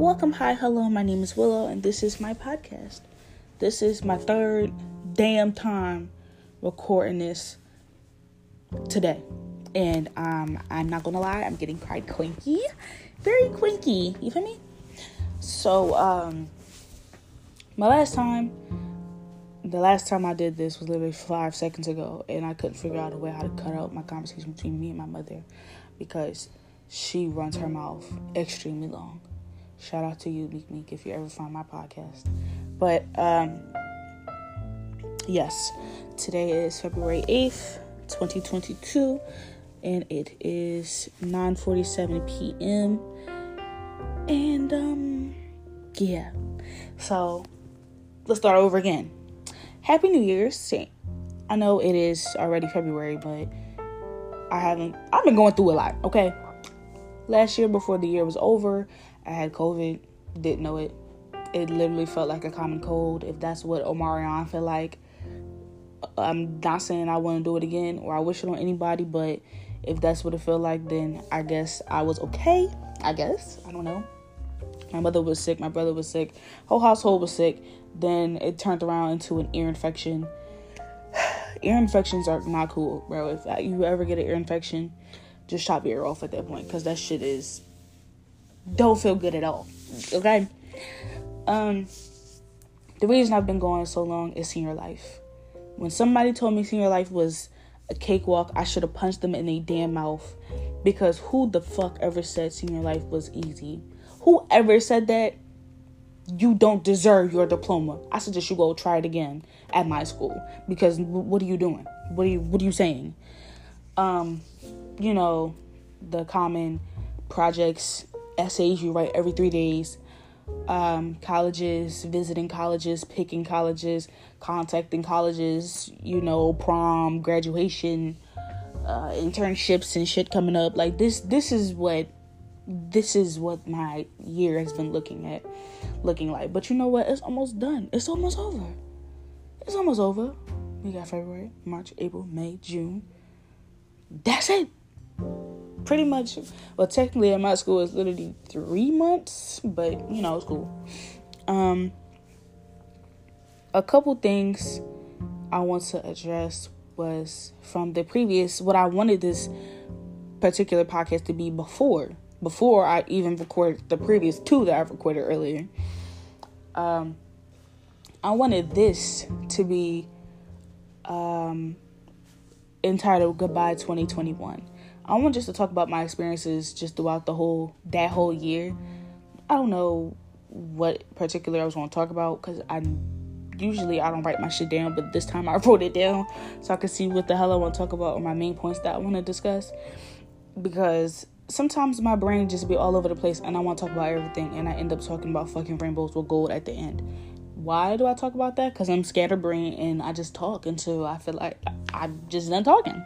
Welcome, hi, hello. My name is Willow, and this is my podcast. This is my third damn time recording this today, and um, I'm not gonna lie, I'm getting quite clinky, very clinky. You feel me? So, um, my last time, the last time I did this was literally five seconds ago, and I couldn't figure out a way how to cut out my conversation between me and my mother because she runs her mouth extremely long. Shout out to you, Meek Meek, if you ever find my podcast. But um, yes, today is February eighth, twenty twenty two, and it is nine forty seven p.m. And um, yeah, so let's start over again. Happy New Year's! I know it is already February, but I haven't. I've been going through a lot. Okay, last year before the year was over, I had COVID. Didn't know it. It literally felt like a common cold. If that's what Omicron felt like, I'm not saying I want to do it again or I wish it on anybody, but if that's what it felt like, then I guess I was okay. I guess I don't know. My mother was sick. My brother was sick. Whole household was sick. Then it turned around into an ear infection ear infections are not cool, bro. If you ever get an ear infection, just chop your ear off at that point because that shit is don't feel good at all. Okay. Um, the reason I've been going so long is senior life. When somebody told me senior life was a cakewalk, I should have punched them in their damn mouth because who the fuck ever said senior life was easy? Whoever said that you don't deserve your diploma. I suggest you go try it again at my school because what are you doing? What are you what are you saying? Um, you know, the common projects, essays you write every 3 days, um, colleges, visiting colleges, picking colleges, contacting colleges, you know, prom, graduation, uh, internships and shit coming up. Like this this is what this is what my year has been looking at looking like. But you know what? It's almost done. It's almost over. It's almost over. We got February, March, April, May, June. That's it. Pretty much. Well, technically, at my school, it's literally three months, but you know, it's cool. Um, a couple things I want to address was from the previous what I wanted this particular podcast to be before before I even recorded the previous two that I've recorded earlier. Um, I wanted this to be um, entitled Goodbye 2021. I want just to talk about my experiences just throughout the whole that whole year. I don't know what particular I was going to talk about because I usually I don't write my shit down, but this time I wrote it down so I could see what the hell I want to talk about or my main points that I want to discuss because sometimes my brain just be all over the place and I want to talk about everything and I end up talking about fucking rainbows with gold at the end. Why do I talk about that? Because I'm scatterbrained and I just talk until I feel like I'm just done talking.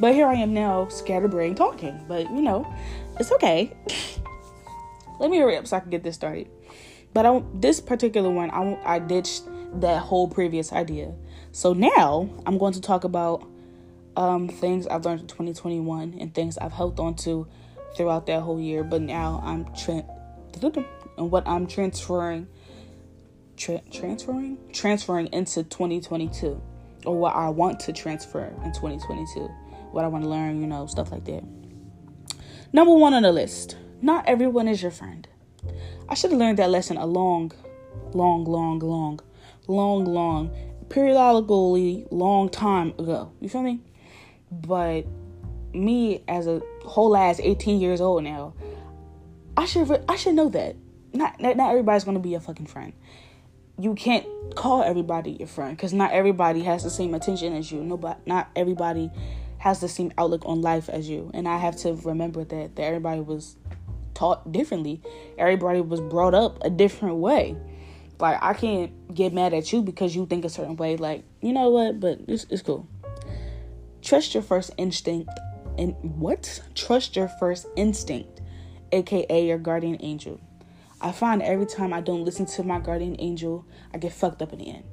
But here I am now, scatterbrained talking. But you know, it's okay. Let me hurry up so I can get this started. But I, this particular one, I, I ditched that whole previous idea. So now I'm going to talk about um, things I've learned in 2021 and things I've held on to throughout that whole year. But now I'm tra- and what I'm transferring, tra- transferring, transferring into 2022, or what I want to transfer in 2022, what I want to learn, you know, stuff like that. Number one on the list: not everyone is your friend. I should have learned that lesson a long, long, long, long, long, long, periodically long time ago. You feel me? But me as a whole ass 18 years old now, I should I should know that. Not not, not everybody's gonna be a fucking friend. You can't call everybody your friend because not everybody has the same attention as you. Nobody, not everybody has the same outlook on life as you. And I have to remember that that everybody was taught differently. Everybody was brought up a different way. Like I can't get mad at you because you think a certain way. Like you know what? But it's it's cool. Trust your first instinct and what? Trust your first instinct, aka your guardian angel. I find every time I don't listen to my guardian angel, I get fucked up in the end.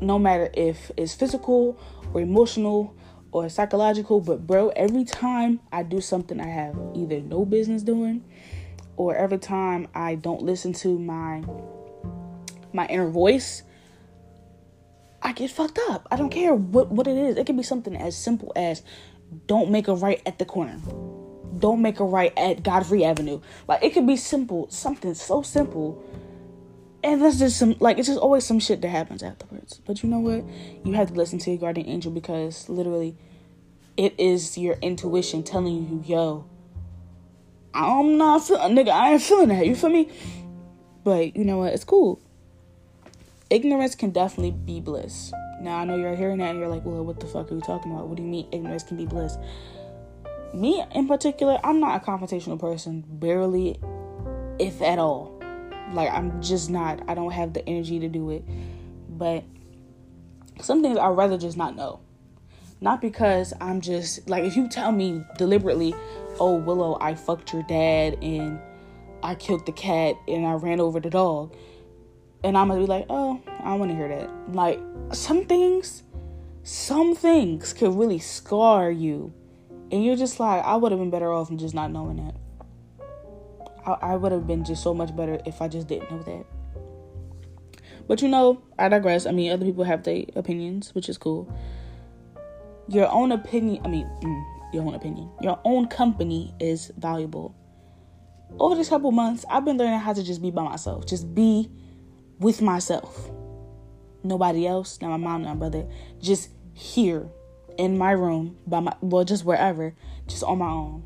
No matter if it's physical or emotional or psychological, but bro, every time I do something I have either no business doing or every time I don't listen to my my inner voice, I get fucked up. I don't care what what it is. It can be something as simple as don't make a right at the corner. Don't make a right at Godfrey Avenue. Like it could be simple, something so simple. And that's just some like it's just always some shit that happens afterwards. But you know what? You have to listen to your guardian angel because literally it is your intuition telling you, yo, I'm not feeling, nigga, I ain't feeling that. You feel me? But you know what? It's cool. Ignorance can definitely be bliss. Now I know you're hearing that and you're like, well, what the fuck are you talking about? What do you mean ignorance can be bliss? Me in particular, I'm not a confrontational person, barely, if at all. Like I'm just not. I don't have the energy to do it. But some things I'd rather just not know. Not because I'm just like if you tell me deliberately, oh Willow, I fucked your dad and I killed the cat and I ran over the dog. And I'm gonna be like, oh, I don't wanna hear that. Like some things, some things could really scar you. And you're just like, I would have been better off just not knowing that. I, I would have been just so much better if I just didn't know that. But you know, I digress. I mean, other people have their opinions, which is cool. Your own opinion, I mean, mm, your own opinion. Your own company is valuable. Over this couple months, I've been learning how to just be by myself, just be with myself. Nobody else, not my mom, not my brother, just here in my room by my well, just wherever, just on my own.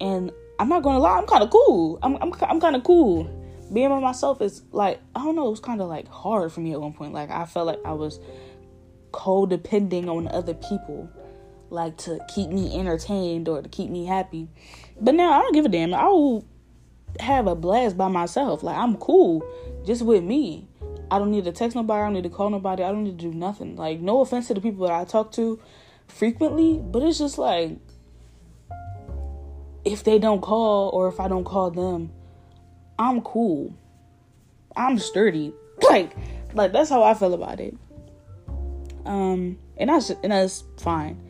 And I'm not gonna lie, I'm kind of cool. I'm I'm I'm kind of cool. Being by myself is like I don't know, it was kind of like hard for me at one point. Like I felt like I was codepending on other people like to keep me entertained or to keep me happy. But now I don't give a damn. I will have a blast by myself. Like I'm cool just with me. I don't need to text nobody. I don't need to call nobody. I don't need to do nothing. Like no offense to the people that I talk to frequently, but it's just like if they don't call or if I don't call them, I'm cool. I'm sturdy. Like like that's how I feel about it. Um and that's and that's fine.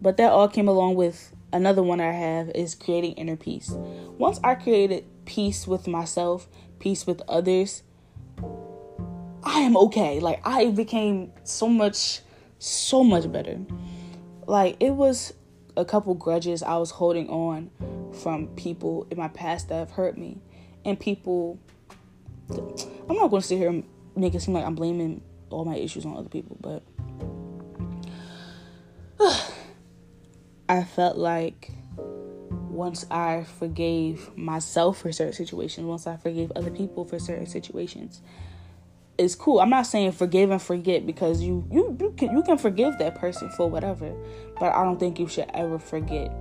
But that all came along with another one I have is creating inner peace. Once I created peace with myself, peace with others, I am okay. Like I became so much so much better. Like it was a couple grudges I was holding on from people in my past that have hurt me. And people I'm not gonna sit here and make it seem like I'm blaming all my issues on other people, but I felt like once I forgave myself for certain situations, once I forgave other people for certain situations, it's cool. I'm not saying forgive and forget because you you you can you can forgive that person for whatever, but I don't think you should ever forget.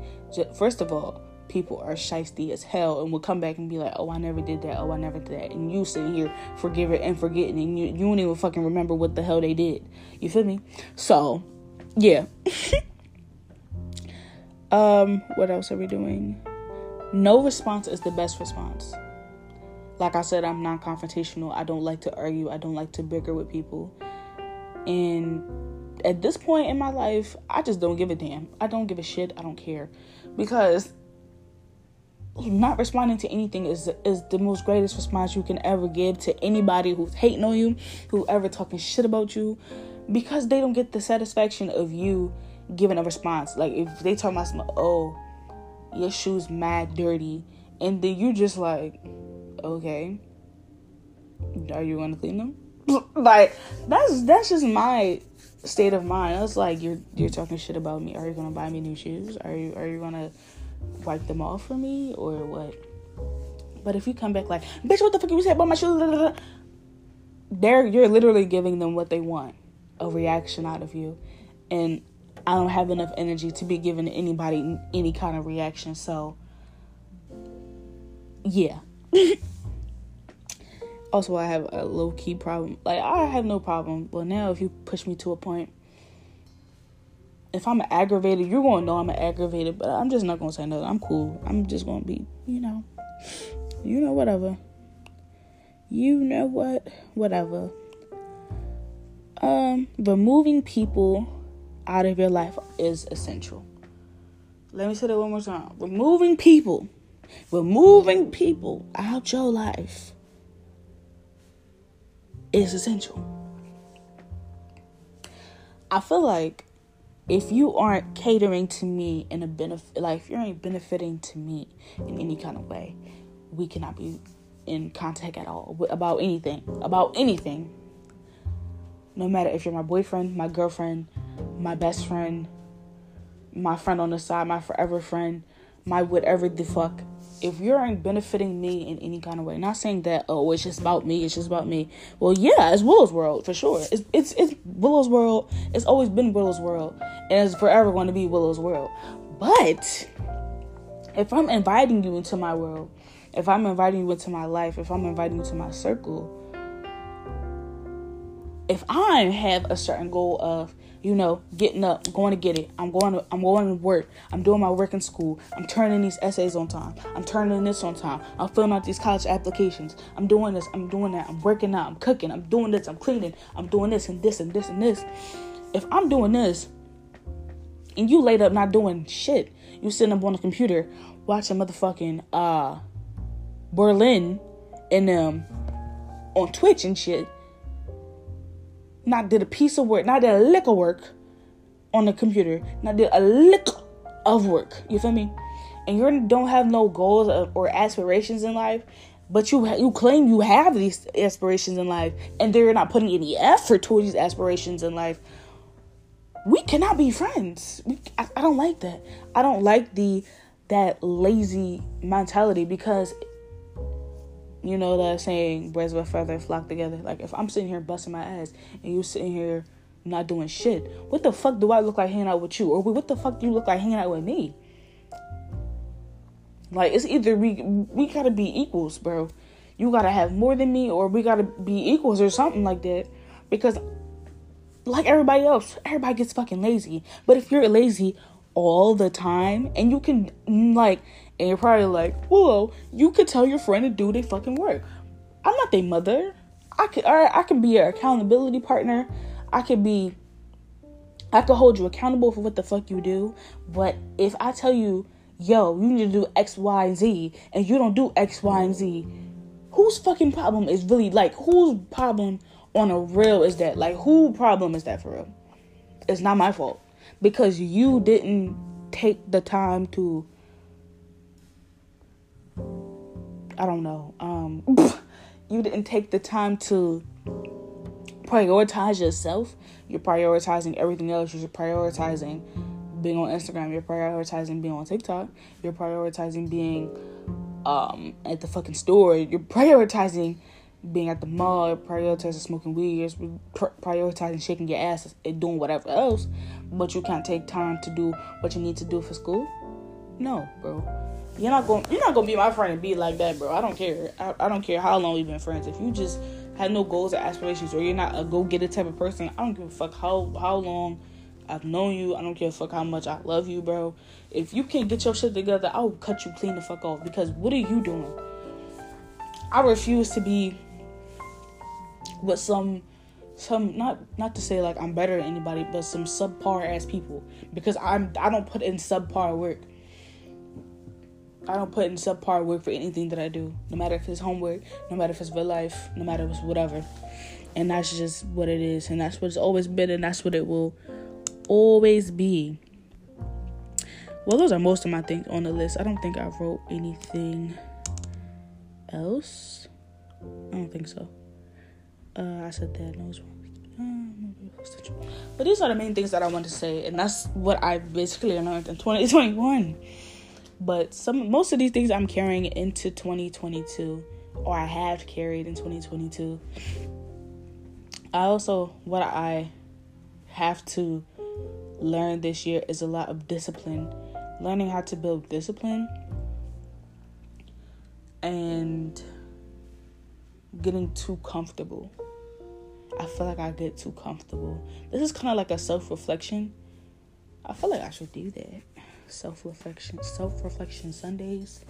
First of all, people are shisty as hell and will come back and be like, "Oh, I never did that. Oh, I never did that," and you sitting here forgiving and forgetting, and you you don't even fucking remember what the hell they did. You feel me? So, yeah. Um, what else are we doing? No response is the best response. Like I said, I'm not confrontational. I don't like to argue. I don't like to bicker with people. And at this point in my life, I just don't give a damn. I don't give a shit. I don't care. Because not responding to anything is is the most greatest response you can ever give to anybody who's hating on you, who ever talking shit about you, because they don't get the satisfaction of you giving a response. Like if they talk about son, oh, your shoes mad dirty, and then you just like, okay, are you gonna clean them? like that's that's just my state of mind. It's like you're you're talking shit about me. Are you gonna buy me new shoes? Are you are you gonna wipe them off for me or what? But if you come back like, bitch, what the fuck you say about my shoes? They're you're literally giving them what they want, a reaction out of you, and I don't have enough energy to be giving anybody any kind of reaction. So, yeah. also, I have a low key problem. Like, I have no problem. But now, if you push me to a point, if I'm aggravated, you're going to know I'm aggravated, but I'm just not going to say nothing. I'm cool. I'm just going to be, you know, you know, whatever. You know what? Whatever. Um, removing people out of your life is essential. Let me say that one more time. Removing people removing people out your life is essential. I feel like if you aren't catering to me in a benefit, like if you aren't benefiting to me in any kind of way, we cannot be in contact at all about anything. About anything. No matter if you're my boyfriend, my girlfriend, my best friend, my friend on the side, my forever friend, my whatever the fuck. If you aren't benefiting me in any kind of way, not saying that oh it's just about me, it's just about me. Well, yeah, it's Willow's world for sure. It's it's it's Willow's world. It's always been Willow's world, and it's forever going to be Willow's world. But if I'm inviting you into my world, if I'm inviting you into my life, if I'm inviting you to my circle, if I have a certain goal of you know, getting up, going to get it. I'm going to I'm going to work. I'm doing my work in school. I'm turning these essays on time. I'm turning this on time. I'm filling out these college applications. I'm doing this. I'm doing that. I'm working out. I'm cooking. I'm doing this. I'm cleaning. I'm doing this and this and this and this. If I'm doing this and you laid up not doing shit, you sitting up on the computer watching motherfucking uh Berlin and um, on Twitch and shit not did a piece of work, not did a lick of work on the computer, not did a lick of work. You feel me? And you don't have no goals or aspirations in life, but you you claim you have these aspirations in life, and they're not putting any effort towards these aspirations in life. We cannot be friends. We, I, I don't like that. I don't like the that lazy mentality because you know that saying, birds of a feather flock together. Like if I'm sitting here busting my ass and you sitting here not doing shit, what the fuck do I look like hanging out with you? Or what the fuck do you look like hanging out with me? Like it's either we we gotta be equals, bro. You gotta have more than me, or we gotta be equals, or something like that. Because like everybody else, everybody gets fucking lazy. But if you're lazy all the time and you can mm, like and you're probably like, whoa you could tell your friend to do their fucking work. I'm not their mother. I could, or I can be your accountability partner. I could be, I could hold you accountable for what the fuck you do. But if I tell you, yo, you need to do X, Y, and Z, and you don't do X, Y, and Z, whose fucking problem is really like whose problem on a real is that? Like, who problem is that for real? It's not my fault because you didn't take the time to I don't know. Um, you didn't take the time to prioritize yourself. You're prioritizing everything else. You're prioritizing being on Instagram. You're prioritizing being on TikTok. You're prioritizing being um, at the fucking store. You're prioritizing being at the mall. Prioritizing smoking weed. Prioritizing shaking your ass and doing whatever else. But you can't take time to do what you need to do for school. No, bro. You're not going. You're not gonna be my friend and be like that, bro. I don't care. I, I don't care how long we've been friends. If you just had no goals or aspirations, or you're not a go getter type of person, I don't give a fuck how how long I've known you. I don't care fuck how much I love you, bro. If you can't get your shit together, I'll cut you clean the fuck off. Because what are you doing? I refuse to be with some some not not to say like I'm better than anybody, but some subpar ass people. Because I'm I don't put in subpar work. I don't put in subpar work for anything that I do, no matter if it's homework, no matter if it's real life, no matter if it's whatever. And that's just what it is, and that's what it's always been, and that's what it will always be. Well, those are most of my things on the list. I don't think I wrote anything else. I don't think so. Uh, I said that. No, was wrong. But these are the main things that I want to say, and that's what I basically learned in 2021. But some most of these things I'm carrying into 2022 or I have carried in 2022. I also what I have to learn this year is a lot of discipline. Learning how to build discipline and getting too comfortable. I feel like I get too comfortable. This is kind of like a self reflection. I feel like I should do that self reflection self reflection Sundays.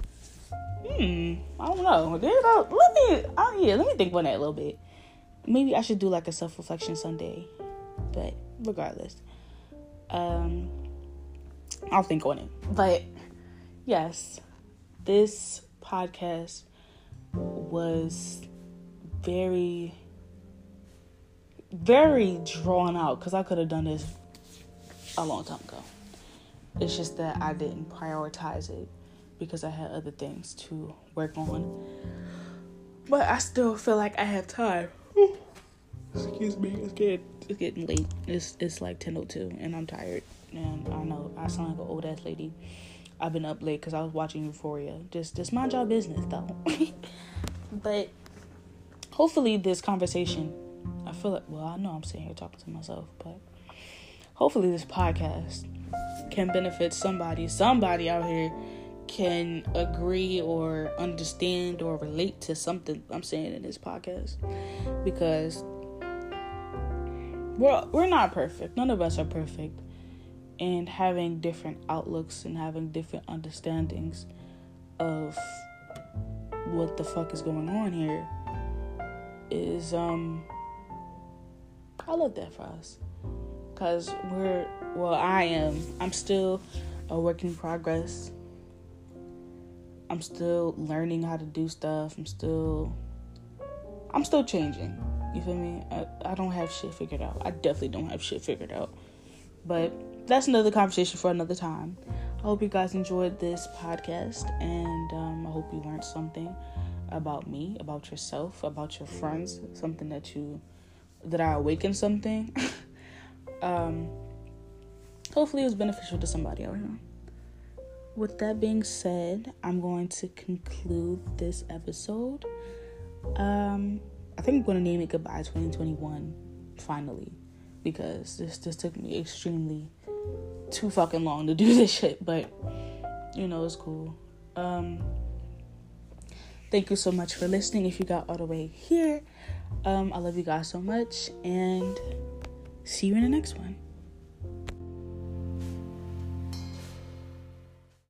Hmm, I don't know. Let me oh yeah, let me think about that a little bit. Maybe I should do like a self reflection Sunday. But regardless. Um I'll think on it. But yes. this podcast was very very drawn out because I could have done this a long time ago. It's just that I didn't prioritize it because I had other things to work on. But I still feel like I have time. Excuse me, it's getting it's getting late. It's it's like ten oh two, and I'm tired. And I know I sound like an old ass lady. I've been up late because I was watching Euphoria. Just just mind your business though. but hopefully this conversation, I feel like well I know I'm sitting here talking to myself, but hopefully this podcast can benefit somebody. Somebody out here can agree or understand or relate to something I'm saying in this podcast because we're we're not perfect. None of us are perfect. And having different outlooks and having different understandings of what the fuck is going on here is um I love that for us. Cause we're well I am. I'm still a work in progress. I'm still learning how to do stuff. I'm still I'm still changing. You feel me? I, I don't have shit figured out. I definitely don't have shit figured out. But that's another conversation for another time. I hope you guys enjoyed this podcast and um, I hope you learned something about me, about yourself, about your friends, something that you that I awakened something. um, hopefully it was beneficial to somebody out here. With that being said, I'm going to conclude this episode. Um, I think I'm going to name it Goodbye 2021 finally because this this took me extremely too fucking long to do this shit, but you know, it's cool. Um, thank you so much for listening if you got all the way here. Um, I love you guys so much and see you in the next one.